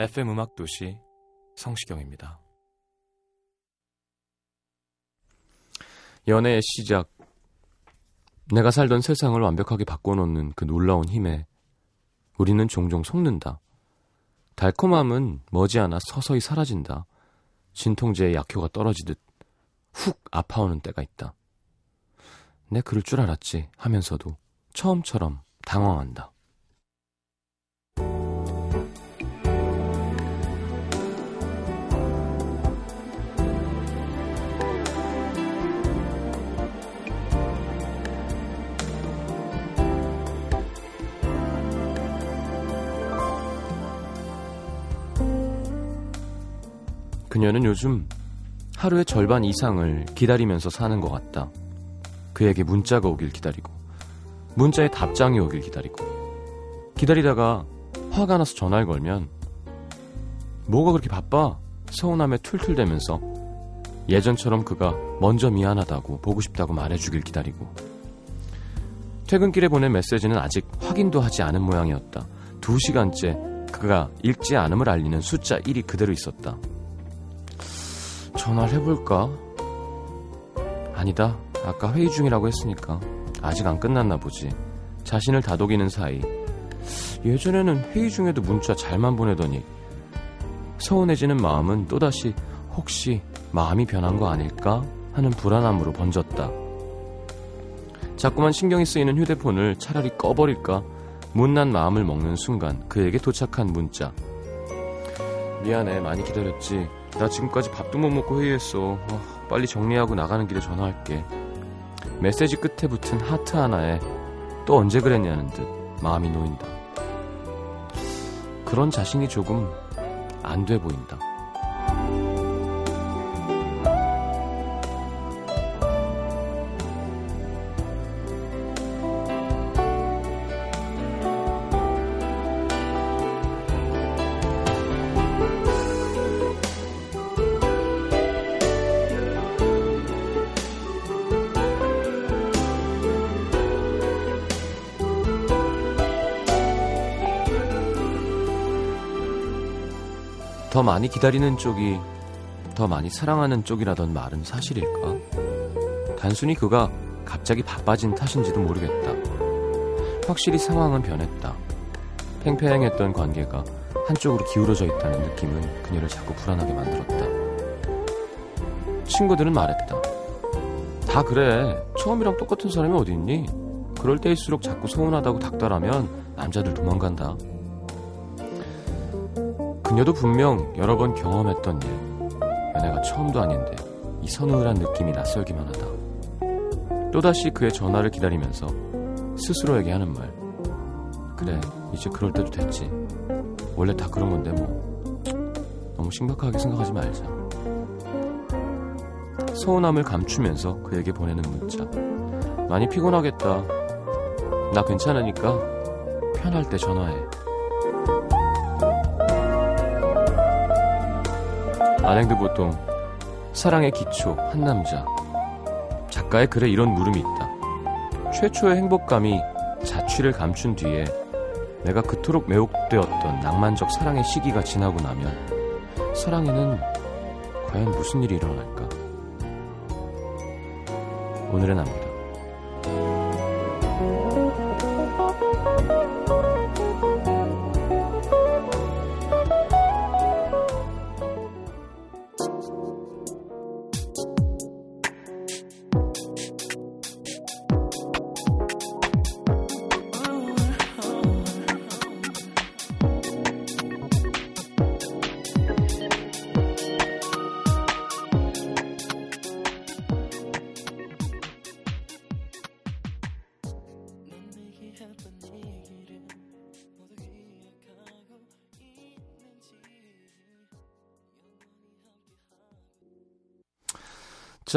FM 음악 도시 성시경입니다. 연애의 시작. 내가 살던 세상을 완벽하게 바꿔놓는 그 놀라운 힘에 우리는 종종 속는다. 달콤함은 머지않아 서서히 사라진다. 진통제의 약효가 떨어지듯 훅 아파오는 때가 있다. 내 그럴 줄 알았지 하면서도 처음처럼 당황한다. 그녀는 요즘 하루의 절반 이상을 기다리면서 사는 것 같다. 그에게 문자가 오길 기다리고, 문자에 답장이 오길 기다리고, 기다리다가 화가 나서 전화를 걸면, 뭐가 그렇게 바빠? 서운함에 툴툴대면서 예전처럼 그가 먼저 미안하다고 보고 싶다고 말해주길 기다리고, 퇴근길에 보낸 메시지는 아직 확인도 하지 않은 모양이었다. 두 시간째 그가 읽지 않음을 알리는 숫자 1이 그대로 있었다. 전화를 해볼까? 아니다. 아까 회의 중이라고 했으니까 아직 안 끝났나 보지. 자신을 다독이는 사이 예전에는 회의 중에도 문자 잘만 보내더니 서운해지는 마음은 또다시 혹시 마음이 변한 거 아닐까 하는 불안함으로 번졌다. 자꾸만 신경이 쓰이는 휴대폰을 차라리 꺼버릴까 못난 마음을 먹는 순간 그에게 도착한 문자. 미안해 많이 기다렸지. 나 지금까지 밥도 못 먹고 회의했어. 어, 빨리 정리하고 나가는 길에 전화할게. 메시지 끝에 붙은 하트 하나에 또 언제 그랬냐는 듯 마음이 놓인다. 그런 자신이 조금 안 돼 보인다. 더 많이 기다리는 쪽이 더 많이 사랑하는 쪽이라던 말은 사실일까? 단순히 그가 갑자기 바빠진 탓인지도 모르겠다. 확실히 상황은 변했다. 팽팽했던 관계가 한쪽으로 기울어져 있다는 느낌은 그녀를 자꾸 불안하게 만들었다. 친구들은 말했다. 다 그래. 처음이랑 똑같은 사람이 어딨니? 그럴 때일수록 자꾸 서운하다고 닥달하면 남자들 도망간다. 그녀도 분명 여러 번 경험했던 일. 연애가 처음도 아닌데 이 서늘한 느낌이 낯설기만 하다. 또다시 그의 전화를 기다리면서 스스로에게 하는 말. 그래, 이제 그럴 때도 됐지. 원래 다 그런 건데 뭐. 너무 심각하게 생각하지 말자. 서운함을 감추면서 그에게 보내는 문자. 많이 피곤하겠다. 나 괜찮으니까 편할 때 전화해. 안행들 보통 사랑의 기초 한 남자 작가의 글에 이런 물음이 있다. 최초의 행복감이 자취를 감춘 뒤에 내가 그토록 매혹되었던 낭만적 사랑의 시기가 지나고 나면 사랑에는 과연 무슨 일이 일어날까? 오늘의 남기다.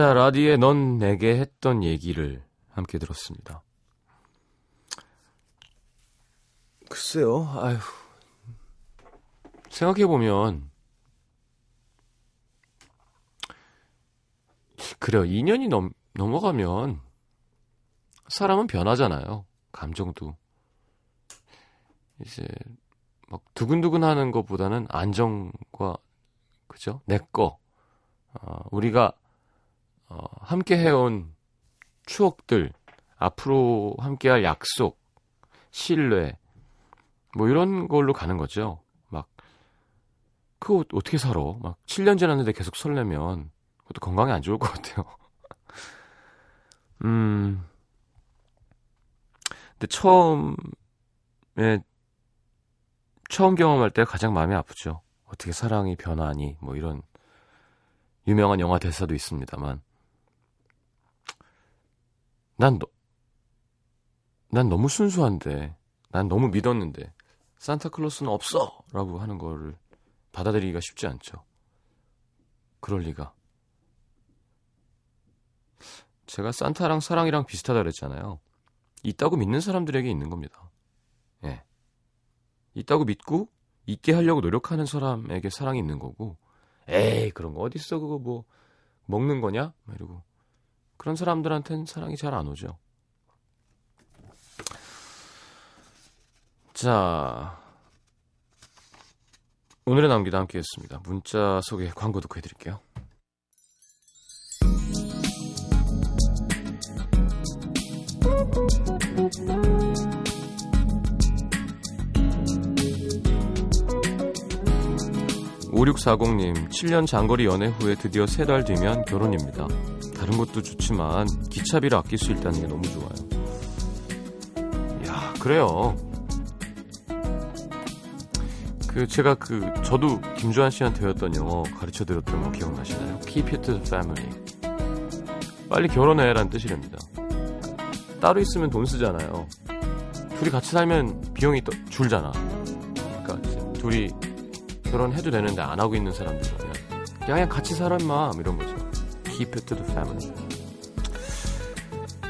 자, 라디에 넌 내게 했던 얘기를 함께 들었습니다. 글쎄요, 아휴. 생각해보면, 그래요. 2년이 넘, 넘어가면, 사람은 변하잖아요. 감정도. 이제, 막, 두근두근 하는 것보다는 안정과, 그죠? 내 거. 어, 우리가 어, 함께 해온 추억들, 앞으로 함께할 약속, 신뢰, 뭐 이런 걸로 가는 거죠. 막, 그거 어떻게 살아? 막 7년 지났는데 계속 설레면 그것도 건강에 안 좋을 것 같아요. 음, 근데 처음에, 처음 경험할 때 가장 마음이 아프죠. 어떻게 사랑이 변하니, 뭐 이런 유명한 영화 대사도 있습니다만. 난, 너, 난 너무 순수한데, 난 너무 믿었는데, 산타클로스는 없어! 라고 하는 거를 받아들이기가 쉽지 않죠. 그럴 리가. 제가 산타랑 사랑이랑 비슷하다 그랬잖아요. 있다고 믿는 사람들에게 있는 겁니다. 예. 있다고 믿고, 있게 하려고 노력하는 사람에게 사랑이 있는 거고, 에이, 그런 거 어딨어, 그거 뭐, 먹는 거냐? 이러고. 그런 사람들한테는 사랑이 잘 안 오죠. 자, 오늘의 남기도 함께 했습니다. 문자 소개 광고 듣고 해드릴게요. (5640님) (7년) 장거리 연애 후에 드디어 세 달 뒤면 결혼입니다 다른 것도 좋지만 기차비를 아낄 수 있다는 게 너무 좋아요. 야, 그래요. 그 제가 그 저도 김주한 씨한테 배웠던 영어 가르쳐 드렸던 거 기억나시나요? Keep it family. 빨리 결혼해라는 뜻이랍니다. 따로 있으면 돈 쓰잖아요. 둘이 같이 살면 비용이 또 줄잖아. 그러니까 둘이 결혼해도 되는데 안 하고 있는 사람들 보면 야 그냥 같이 살아 임마 이런 거죠. Keep it to the family.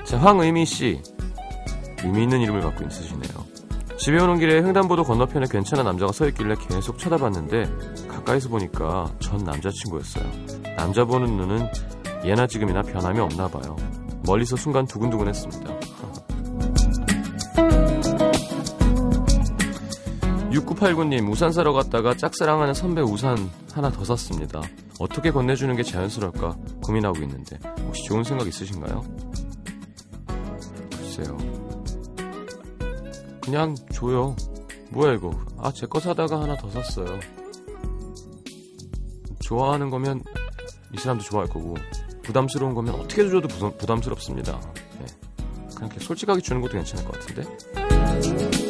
자, 황의미 씨. 의미 있는 이름을 갖고 있으시네요. 집에 오는 길에 횡단보도 건너편에 괜찮은 남자가 서 있길래 계속 쳐다봤는데 가까이서 보니까 전 남자친구였어요. 남자 보는 눈은 예나 지금이나 변함이 없나 봐요. 멀리서 순간 두근두근 했습니다. 6989님, 우산 사러 갔다가 짝사랑하는 선배 우산 하나 더 샀습니다. 어떻게 건네주는 게 자연스러울까 고민하고 있는데, 혹시 좋은 생각 있으신가요? 글쎄요. 그냥 줘요. 뭐야, 이거. 아, 제 거 사다가 하나 더 샀어요. 좋아하는 거면 이 사람도 좋아할 거고, 부담스러운 거면 어떻게 줘도 부담, 스럽습니다 네. 그냥 이렇게 솔직하게 주는 것도 괜찮을 것 같은데?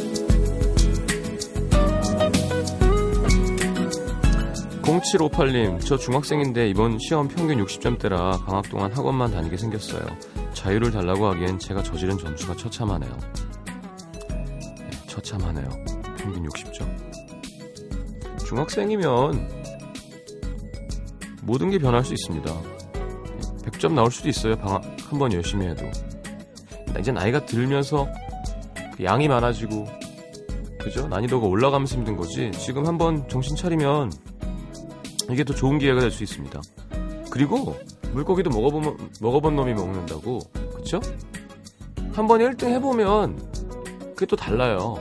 0758님, 저 중학생인데 이번 시험 평균 60점대라 방학 동안 학원만 다니게 생겼어요. 자유를 달라고 하기엔 제가 저지른 점수가 처참하네요. 네, 처참하네요. 평균 60점. 중학생이면 모든 게 변할 수 있습니다. 100점 나올 수도 있어요. 방학 한 번 열심히 해도. 이제 나이가 들면서 그 양이 많아지고 그죠? 난이도가 올라가면서 힘든 거지. 지금 한번 정신 차리면 이게 더 좋은 기회가 될 수 있습니다. 그리고 물고기도 먹어보면, 먹어본 놈이 먹는다고. 그쵸? 한 번에 1등 해보면 그게 또 달라요.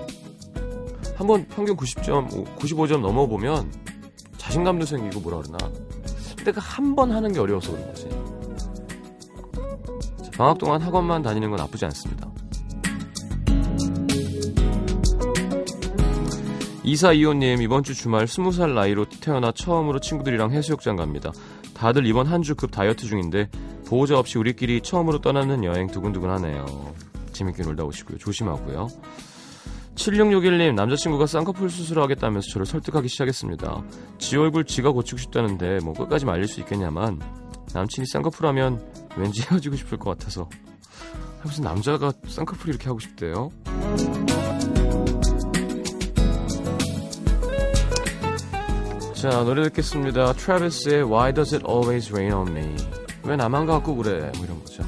한 번 평균 90점, 95점 넘어보면 자신감도 생기고 뭐라 그러나. 근데 그 한 번 하는 게 어려워서 그런 거지. 방학 동안 학원만 다니는 건 나쁘지 않습니다. 이사이호님 이번 주 주말 20살 나이로 태어나 처음으로 친구들이랑 해수욕장 갑니다. 다들 이번 한 주 급 다이어트 중인데 보호자 없이 우리끼리 처음으로 떠나는 여행 두근두근하네요. 재밌게 놀다 오시고요. 조심하고요. 7661님 남자친구가 쌍꺼풀 수술을 하겠다면서 저를 설득하기 시작했습니다. 지 얼굴 지가 고치고 싶다는데 뭐 끝까지 말릴 수 있겠냐만 남친이 쌍꺼풀 하면 왠지 헤어지고 싶을 것 같아서 무슨 남자가 쌍꺼풀 이렇게 하고 싶대요? 자, 노래 듣겠습니다. 트래비스의 Why Does It Always Rain on Me. 왜 나만 갖고 그래? 뭐 이런 거죠.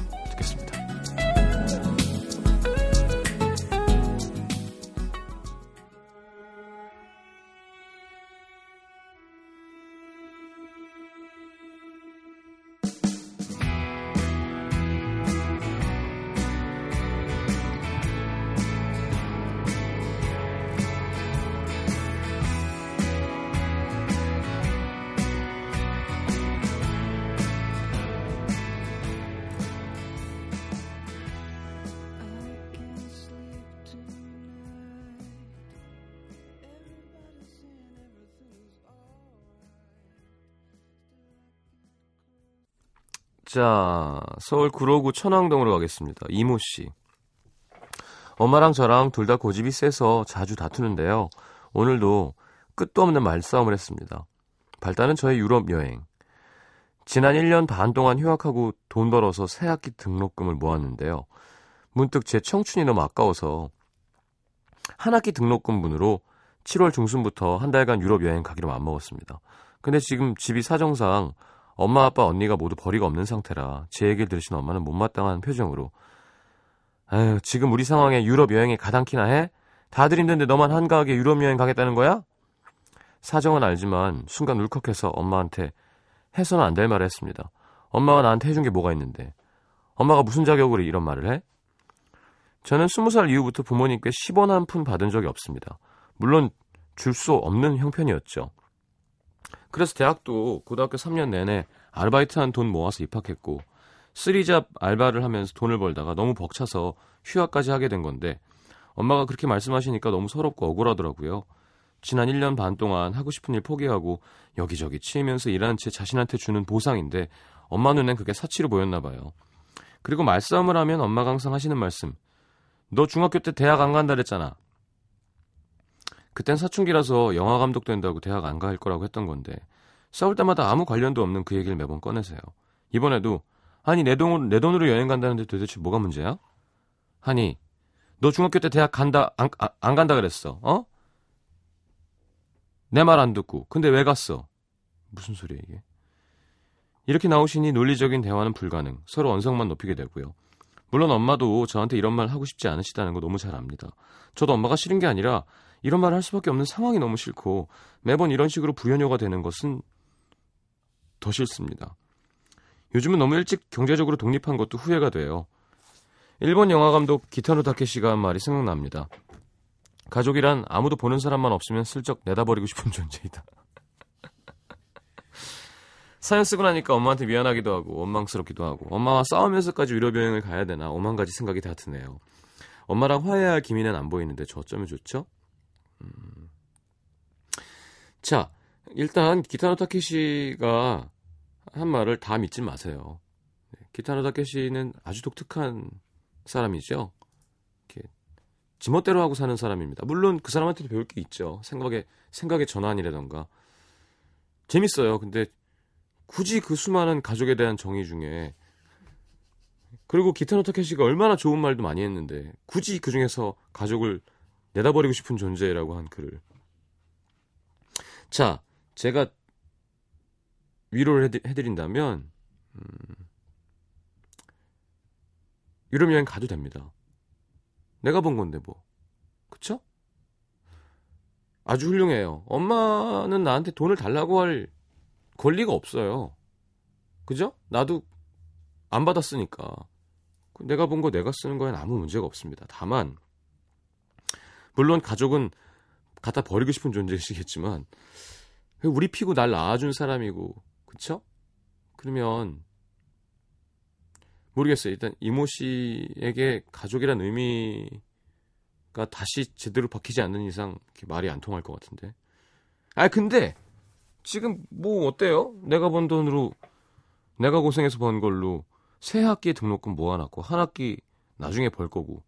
자, 서울 구로구 천왕동으로 가겠습니다. 이모 씨. 엄마랑 저랑 둘 다 고집이 세서 자주 다투는데요. 오늘도 끝도 없는 말싸움을 했습니다. 발단은 저의 유럽 여행. 지난 1년 반 동안 휴학하고 돈 벌어서 새 학기 등록금을 모았는데요. 문득 제 청춘이 너무 아까워서 한 학기 등록금분으로 7월 중순부터 한 달간 유럽 여행 가기로 마음먹었습니다. 근데 지금 집이 사정상 엄마, 아빠, 언니가 모두 벌이가 없는 상태라 제 얘기를 들으신 엄마는 못마땅한 표정으로 아유, 지금 우리 상황에 유럽 여행에 가당키나 해? 다들 힘든데 너만 한가하게 유럽 여행 가겠다는 거야? 사정은 알지만 순간 울컥해서 엄마한테 해서는 안 될 말을 했습니다. 엄마가 나한테 해준 게 뭐가 있는데 엄마가 무슨 자격으로 이런 말을 해? 저는 스무 살 이후부터 부모님께 10원 한 푼 받은 적이 없습니다. 물론 줄 수 없는 형편이었죠. 그래서 대학도 고등학교 3년 내내 아르바이트한 돈 모아서 입학했고 쓰리잡 알바를 하면서 돈을 벌다가 너무 벅차서 휴학까지 하게 된 건데 엄마가 그렇게 말씀하시니까 너무 서럽고 억울하더라고요. 지난 1년 반 동안 하고 싶은 일 포기하고 여기저기 치이면서 일하는 제 자신한테 주는 보상인데 엄마 눈엔 그게 사치로 보였나 봐요. 그리고 말싸움을 하면 엄마가 항상 하시는 말씀. 너 중학교 때 대학 안 간다 그랬잖아. 그땐 사춘기라서 영화 감독 된다고 대학 안 갈 거라고 했던 건데 싸울 때마다 아무 관련도 없는 그 얘기를 매번 꺼내세요. 이번에도 아니 내, 돈, 내 돈으로 여행 간다는데 도대체 뭐가 문제야? 아니 너 중학교 때 대학 간다 안, 아, 안 간다 그랬어. 어? 내 말 안 듣고 근데 왜 갔어? 무슨 소리야 이게? 이렇게 나오시니 논리적인 대화는 불가능. 서로 언성만 높이게 되고요. 물론 엄마도 저한테 이런 말 하고 싶지 않으시다는 거 너무 잘 압니다. 저도 엄마가 싫은 게 아니라 이런 말을 할 수밖에 없는 상황이 너무 싫고 매번 이런 식으로 부연료가 되는 것은 더 싫습니다. 요즘은 너무 일찍 경제적으로 독립한 것도 후회가 돼요. 일본 영화 감독 기타노 다케시가 한 말이 생각납니다. 가족이란 아무도 보는 사람만 없으면 슬쩍 내다버리고 싶은 존재이다. 사연 쓰고 나니까 엄마한테 미안하기도 하고 원망스럽기도 하고 엄마와 싸우면서까지 유럽 여행을 가야 되나 오만 가지 생각이 다 드네요. 엄마랑 화해할 기미는 안 보이는데 저 어쩌면 좋죠? 음. 자, 일단 기타노 타케시가 한 말을 다 믿지 마세요. 네, 기타노 타케시는 아주 독특한 사람이죠. 이렇게 지멋대로 하고 사는 사람입니다. 물론 그 사람한테도 배울 게 있죠. 생각의 생각의 전환이라던가 재밌어요. 근데 굳이 그 수많은 가족에 대한 정의 중에 그리고 기타노 타케시가 얼마나 좋은 말도 많이 했는데 굳이 그 중에서 가족을 내다버리고 싶은 존재라고 한 글을 자 제가 위로를 해드린다면 음, 유럽 여행 가도 됩니다. 내가 본 건데 뭐 그쵸? 아주 훌륭해요. 엄마는 나한테 돈을 달라고 할 권리가 없어요. 그죠? 나도 안 받았으니까. 내가 본 거 내가 쓰는 거엔 아무 문제가 없습니다. 다만 물론 가족은 갖다 버리고 싶은 존재이시겠지만 우리 피고 날 낳아준 사람이고 그쵸? 그러면 모르겠어요. 일단 이모 씨에게 가족이란 의미가 다시 제대로 박히지 않는 이상 말이 안 통할 것 같은데. 아 근데 지금 뭐 어때요? 내가 번 돈으로 내가 고생해서 번 걸로 새 학기 등록금 모아놨고 한 학기 나중에 벌 거고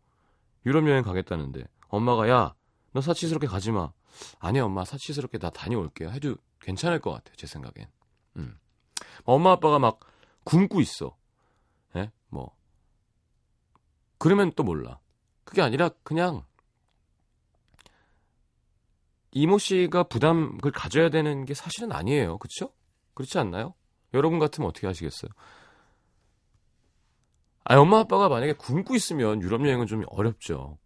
유럽 여행 가겠다는데 엄마가 야 너 사치스럽게 가지 마. 아니 엄마 사치스럽게 나 다녀올게요. 해도 괜찮을 것 같아요. 제 생각엔. 음. 엄마 아빠가 막 굶고 있어. 예? 뭐 그러면 또 몰라. 그게 아니라 그냥 이모 씨가 부담을 가져야 되는 게 사실은 아니에요. 그렇죠? 그렇지 않나요? 여러분 같으면 어떻게 하시겠어요? 아, 엄마 아빠가 만약에 굶고 있으면 유럽 여행은 좀 어렵죠.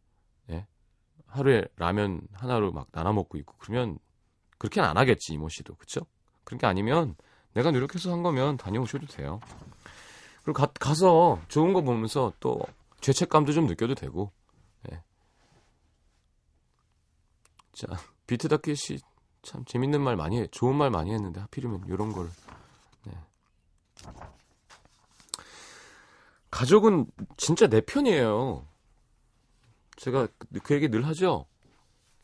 예? 하루에 라면 하나로 막 나눠 먹고 있고 그러면 그렇게는 안 하겠지 이모 씨도 그쵸? 게 아니면 내가 노력해서 한 거면 다녀오셔도 돼요. 그리고 가, 가서 좋은 거 보면서 또 죄책감도 좀 느껴도 되고. 예. 자 비트다케 씨참 재밌는 말 많이 해, 좋은 말 많이 했는데 하필이면 이런 걸. 네. 가족은 진짜 내 편이에요. 제가 그 얘기 늘 하죠.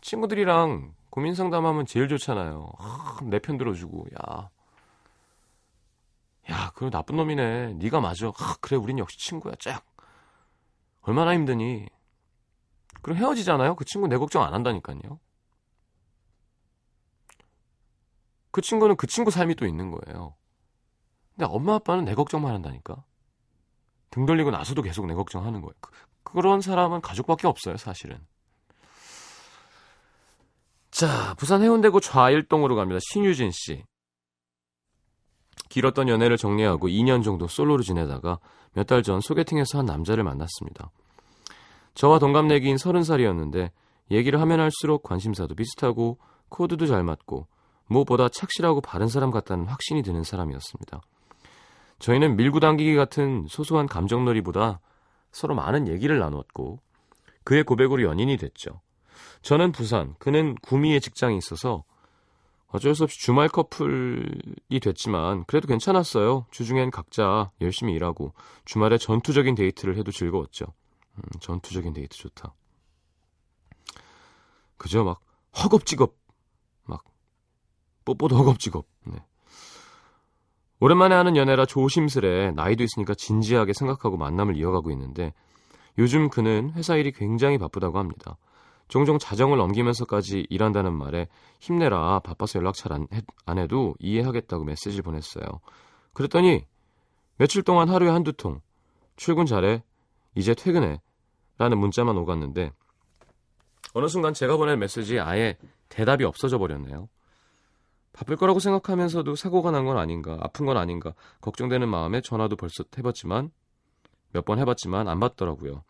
친구들이랑 고민 상담하면 제일 좋잖아요. 아, 내편 들어주고, 야, 야, 그 나쁜 놈이네. 네가 맞아. 아, 그래, 우린 역시 친구야. 쫙. 얼마나 힘드니? 그럼 헤어지잖아요. 그 친구 내 걱정 안 한다니까요. 그 친구는 그 친구 삶이 또 있는 거예요. 근데 엄마 아빠는 내 걱정만 한다니까. 등 돌리고 나서도 계속 내 걱정하는 거예요. 그, 그런 사람은 가족밖에 없어요, 사실은. 자, 부산 해운대구 좌일동으로 갑니다. 신유진 씨. 길었던 연애를 정리하고 2년 정도 솔로로 지내다가 몇 달 전 소개팅에서 한 남자를 만났습니다. 저와 동갑내기인 30살이었는데 얘기를 하면 할수록 관심사도 비슷하고 코드도 잘 맞고 무엇보다 착실하고 바른 사람 같다는 확신이 드는 사람이었습니다. 저희는 밀고 당기기 같은 소소한 감정놀이보다 서로 많은 얘기를 나눴고 그의 고백으로 연인이 됐죠. 저는 부산, 그는 구미에 직장이 있어서 어쩔 수 없이 주말 커플이 됐지만 그래도 괜찮았어요. 주중엔 각자 열심히 일하고 주말에 전투적인 데이트를 해도 즐거웠죠. 음, 전투적인 데이트 좋다. 그죠? 막 허겁지겁 막 뽀뽀도 허겁지겁. 네. 오랜만에 하는 연애라 조심스레 나이도 있으니까 진지하게 생각하고 만남을 이어가고 있는데 요즘 그는 회사 일이 굉장히 바쁘다고 합니다. 종종 자정을 넘기면서까지 일한다는 말에 힘내라 바빠서 연락 잘 안 안 해도 이해하겠다고 메시지를 보냈어요. 그랬더니 며칠 동안 하루에 한두 통 출근 잘해 이제 퇴근해 라는 문자만 오갔는데 어느 순간 제가 보낸 메시지에 아예 대답이 없어져 버렸네요. 바쁠 거라고 생각하면서도 사고가 난 건 아닌가 아픈 건 아닌가 걱정되는 마음에 전화도 벌써 해봤지만 몇 번 해봤지만 안 받더라고요.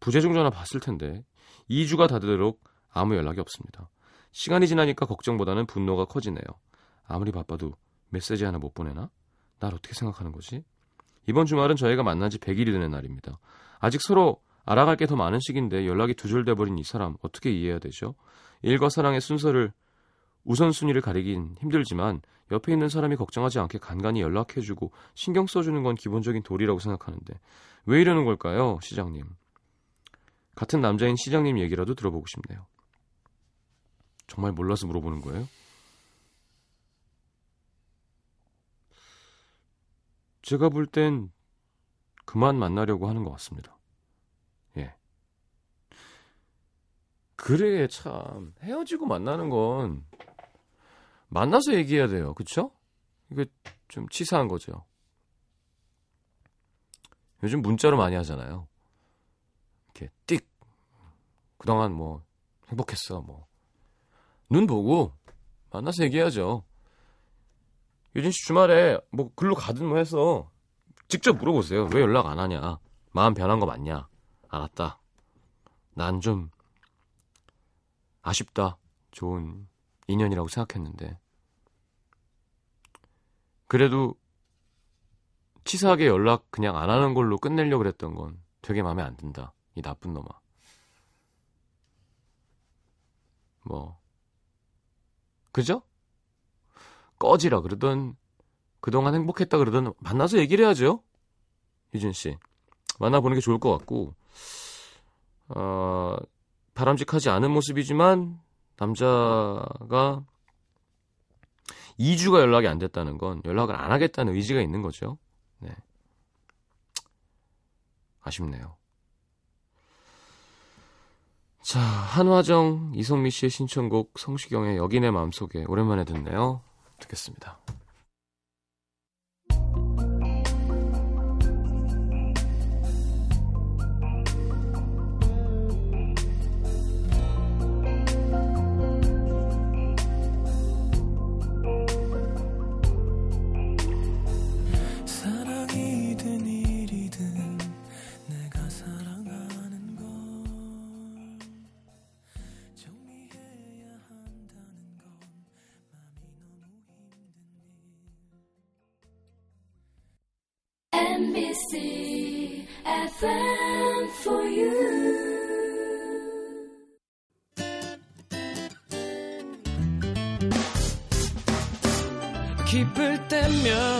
부재중 전화 봤을 텐데 2주가 다 되도록 아무 연락이 없습니다. 시간이 지나니까 걱정보다는 분노가 커지네요. 아무리 바빠도 메시지 하나 못 보내나? 날 어떻게 생각하는 거지? 이번 주말은 저희가 만난 지 100일이 되는 날입니다. 아직 서로 알아갈 게 더 많은 시기인데 연락이 두절돼 버린 이 사람 어떻게 이해해야 되죠? 일과 사랑의 순서를 우선순위를 가리긴 힘들지만 옆에 있는 사람이 걱정하지 않게 간간히 연락해주고 신경 써주는 건 기본적인 도리라고 생각하는데 왜 이러는 걸까요, 시장님? 같은 남자인 시장님 얘기라도 들어보고 싶네요. 정말 몰라서 물어보는 거예요? 제가 볼 땐 그만 만나려고 하는 것 같습니다. 예. 그래, 참. 헤어지고 만나는 건 만나서 얘기해야 돼요. 그쵸? 이게 좀 치사한 거죠. 요즘 문자로 많이 하잖아요. 이렇게 띡 그동안 뭐 행복했어 뭐 눈 보고 만나서 얘기해야죠. 씨 주말에 뭐 글로 가든 뭐 해서 직접 물어보세요. 왜 연락 안 하냐? 마음 변한 거 맞냐? 알았다. 난 좀 아쉽다. 좋은 인연이라고 생각했는데. 그래도 치사하게 연락 그냥 안 하는 걸로 끝내려고 그랬던 건 되게 마음에 안 든다. 이 나쁜 놈아. 뭐 그죠? 꺼지라 그러던 그동안 행복했다 그러던 만나서 얘기를 해야죠. 유진 씨. 만나보는 게 좋을 것 같고 어, 바람직하지 않은 모습이지만 남자가 2주가 연락이 안 됐다는 건 연락을 안 하겠다는 의지가 있는 거죠. 네. 아쉽네요. 자, 한화정, 이성미 씨의 신청곡 성시경의 여기 내 마음속에 오랜만에 듣네요. 듣겠습니다. 기쁠 때면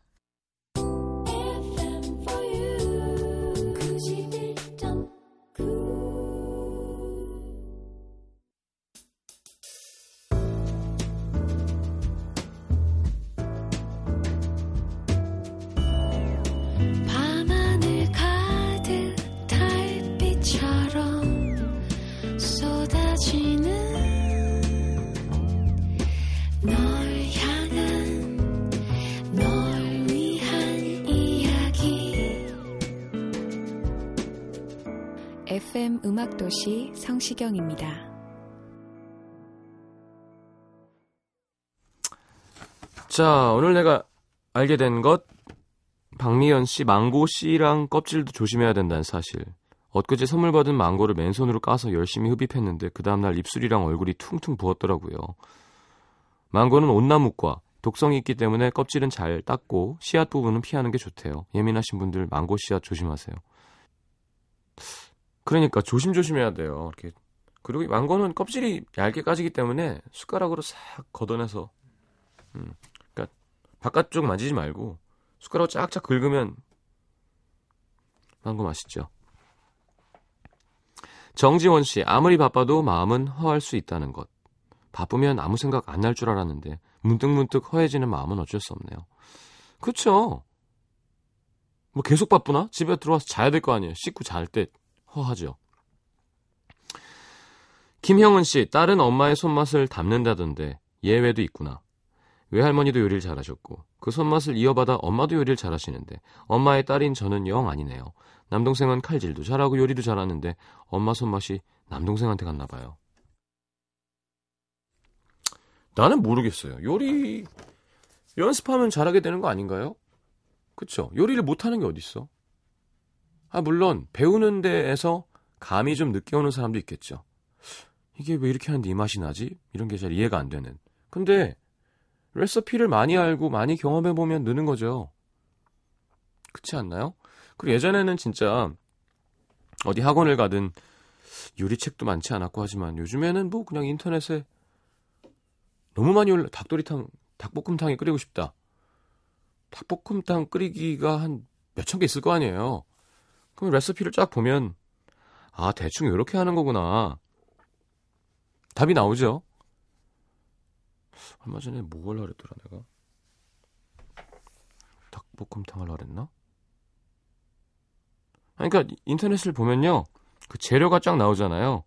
음악도시 성시경입니다. 자, 오늘 내가 알게 된 것, 박미연 씨 망고 씨랑 껍질도 조심해야 된다는 사실. 엊그제 선물 받은 망고를 맨손으로 까서 열심히 흡입했는데 그 다음날 입술이랑 얼굴이 퉁퉁 부었더라고요. 망고는 온나무과 독성이 있기 때문에 껍질은 잘 닦고 씨앗 부분은 피하는 게 좋대요. 예민하신 분들 망고 씨앗 조심하세요. 그러니까 조심조심해야 돼요. 이렇게 그리고 이 망고는 껍질이 얇게 까지기 때문에 숟가락으로 싹 걷어내서 음, 그러니까 바깥쪽 만지지 말고 숟가락 쫙쫙 긁으면 망고 맛있죠. 정지원 씨, 아무리 바빠도 마음은 허할 수 있다는 것. 바쁘면 아무 생각 안 날 줄 알았는데 문득문득 허해지는 마음은 어쩔 수 없네요. 그쵸? 뭐 계속 바쁘나? 집에 들어와서 자야 될 거 아니에요. 씻고 잘 때 허하죠. 김형은 씨, 딸은 엄마의 손맛을 담는다던데 예외도 있구나. 외할머니도 요리를 잘하셨고 그 손맛을 이어받아 엄마도 요리를 잘하시는데 엄마의 딸인 저는 영 아니네요. 남동생은 칼질도 잘하고 요리도 잘하는데 엄마 손맛이 남동생한테 갔나 봐요. 나는 모르겠어요. 요리 연습하면 잘하게 되는 거 아닌가요? 그쵸? 요리를 못하는 게 어딨어? 아 물론 배우는 데에서 감이 좀 늦게 오는 사람도 있겠죠. 이게 왜 이렇게 하는데 이 맛이 나지? 이런 게 잘 이해가 안 되는. 근데 레시피를 많이 알고 많이 경험해 보면 느는 거죠. 그렇지 않나요? 그리고 예전에는 진짜 어디 학원을 가든 요리책도 많지 않았고 하지만 요즘에는 뭐 그냥 인터넷에 너무 많이 올라 닭도리탕, 닭볶음탕이 끓이고 싶다. 닭볶음탕 끓이기가 한 몇 천 개 있을 거 아니에요. 그럼 레시피를 쫙 보면 아 대충 이렇게 하는 거구나. 답이 나오죠. 얼마 전에 뭐 하려고 그랬더라 내가? 닭볶음탕 하려고 그랬나? 그러니까 인터넷을 보면요 그 재료가 쫙 나오잖아요.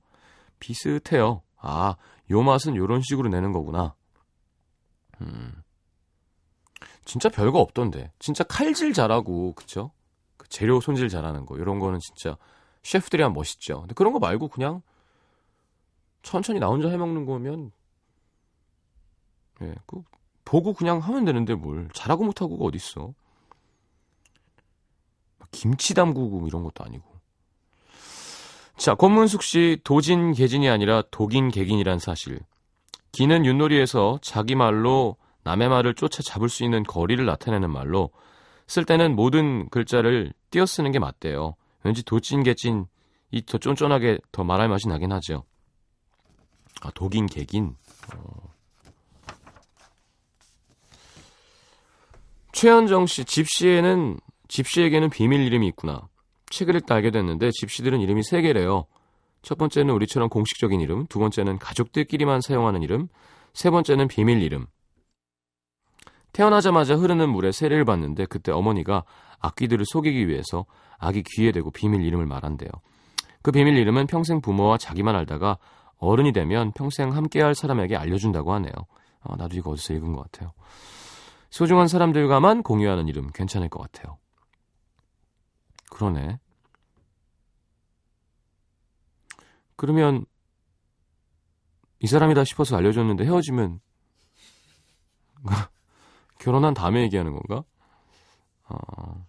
비슷해요. 아 요 맛은 요런 식으로 내는 거구나. 음. 진짜 별거 없던데. 진짜 칼질 잘하고 그쵸 그 재료 손질 잘하는 거 이런 거는 진짜 셰프들이 하면 멋있죠 근데 그런 거 말고 그냥 천천히 나 혼자 해먹는 거면 예, 그 보고 그냥 하면 되는데 뭘 잘하고 못하고가 어딨어. 김치 담그고 이런 것도 아니고. 자, 권문숙 씨 도진 개진이 아니라 독인 개긴이란 사실. 기는 윷놀이에서 자기 말로 남의 말을 쫓아 잡을 수 있는 거리를 나타내는 말로 쓸 때는 모든 글자를 띄어 쓰는 게 맞대요. 왠지 도찐 개찐 이 더 쫀쫀하게 더 말할 맛이 나긴 하죠. 아, 독인 개긴. 어. 최현정 씨, 집시에는, 집시에게는 비밀 이름이 있구나. 책을 읽다 알게 됐는데 집시들은 이름이 세 개래요. 첫 번째는 우리처럼 공식적인 이름, 두 번째는 가족들끼리만 사용하는 이름, 세 번째는 비밀 이름. 태어나자마자 흐르는 물에 세례를 받는데 그때 어머니가 아기들을 속이기 위해서 아기 귀에 대고 비밀 이름을 말한대요. 그 비밀 이름은 평생 부모와 자기만 알다가 어른이 되면 평생 함께할 사람에게 알려준다고 하네요. 아, 나도 이거 어디서 읽은 것 같아요. 소중한 사람들과만 공유하는 이름 괜찮을 것 같아요. 그러네. 그러면 이 사람이다 싶어서 알려줬는데 헤어지면 결혼한 다음에 얘기하는 건가? 어.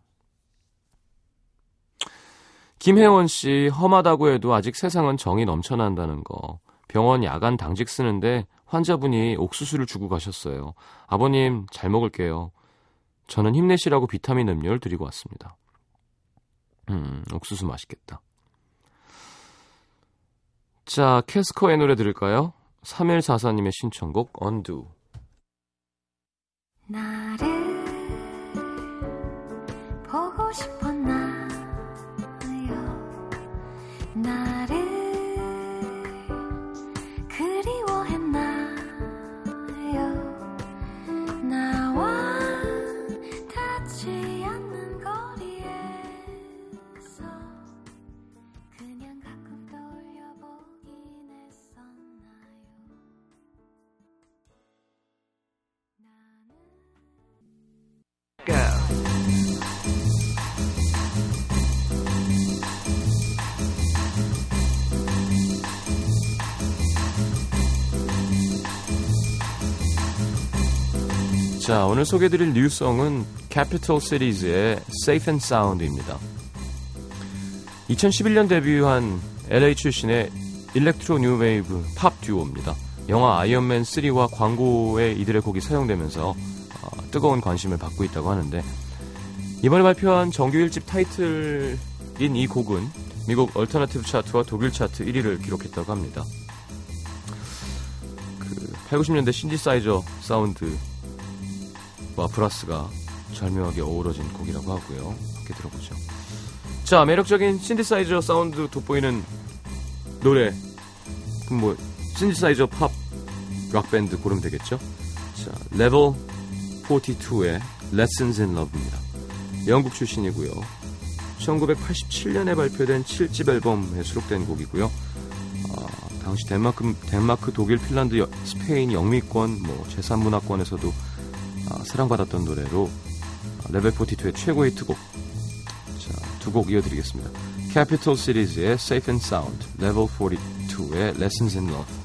김혜원 씨 험하다고 해도 아직 세상은 정이 넘쳐난다는 거. 병원 야간 당직 쓰는데 환자분이 옥수수를 주고 가셨어요. 아버님 잘 먹을게요. 저는 힘내시라고 비타민 음료를 드리고 왔습니다. 음, 옥수수 맛있겠다. 자, 캐스커의 노래 들을까요? 3144님의 신청곡 언두. 보 자, 오늘 소개해드릴 new song은 Capital Cities의 Safe and Sound입니다. 2011년 데뷔한 LA 출신의 electro 뉴웨이브 팝 듀오입니다. 영화 아이언맨 3와 광고에 이들의 곡이 사용되면서 어, 뜨거운 관심을 받고 있다고 하는데 이번에 발표한 정규 1집 타이틀인 이 곡은 미국 alternative 차트와 독일 차트 1위를 기록했다고 합니다. 그 8, 90년대 신디사이저 사운드 와 브라스가 절묘하게 어우러진 곡이라고 하고요. 함께 들어보죠. 자, 매력적인 신디사이저 사운드 돋보이는 노래. 그럼 뭐 신디사이저 팝 락밴드 고르면 되겠죠? 자, 레벨 42의 Lessons in Love입니다. 영국 출신이고요. 1987년에 발표된 7집 앨범에 수록된 곡이고요. 아, 당시 덴마크, 덴마크, 독일, 핀란드, 여- 스페인 영미권, 뭐 제3문화권에서도 아, 사랑받았던 노래로 아, 레벨 42의 최고의. 자, 두곡 이어드리겠습니다. Capital Cities의 Safe and Sound, Level 42의 Lessons in Love.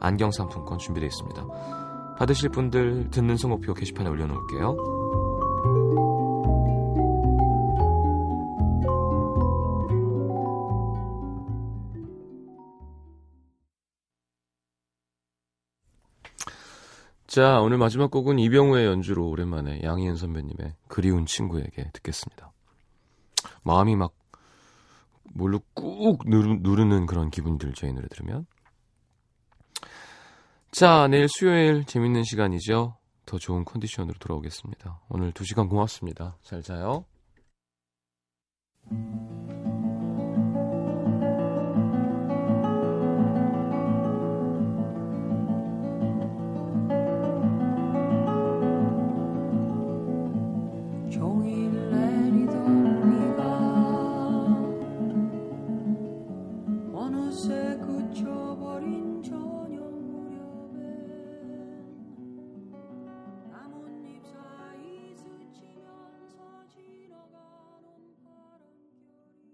안경 상품권 준비되어 있습니다. 받으실 분들 듣는 성목표 게시판에 올려놓을게요. 자, 오늘 마지막 곡은 이병우의 연주로 오랜만에 양희은 선배님의 그리운 친구에게 듣겠습니다. 마음이 막 뭘로 꾹 누르, 누르는 그런 기분이 들죠, 이 노래 들으면. 자, 내일 수요일 재밌는 시간이죠. 더 좋은 컨디션으로 돌아오겠습니다. 오늘 2시간 고맙습니다. 잘 자요.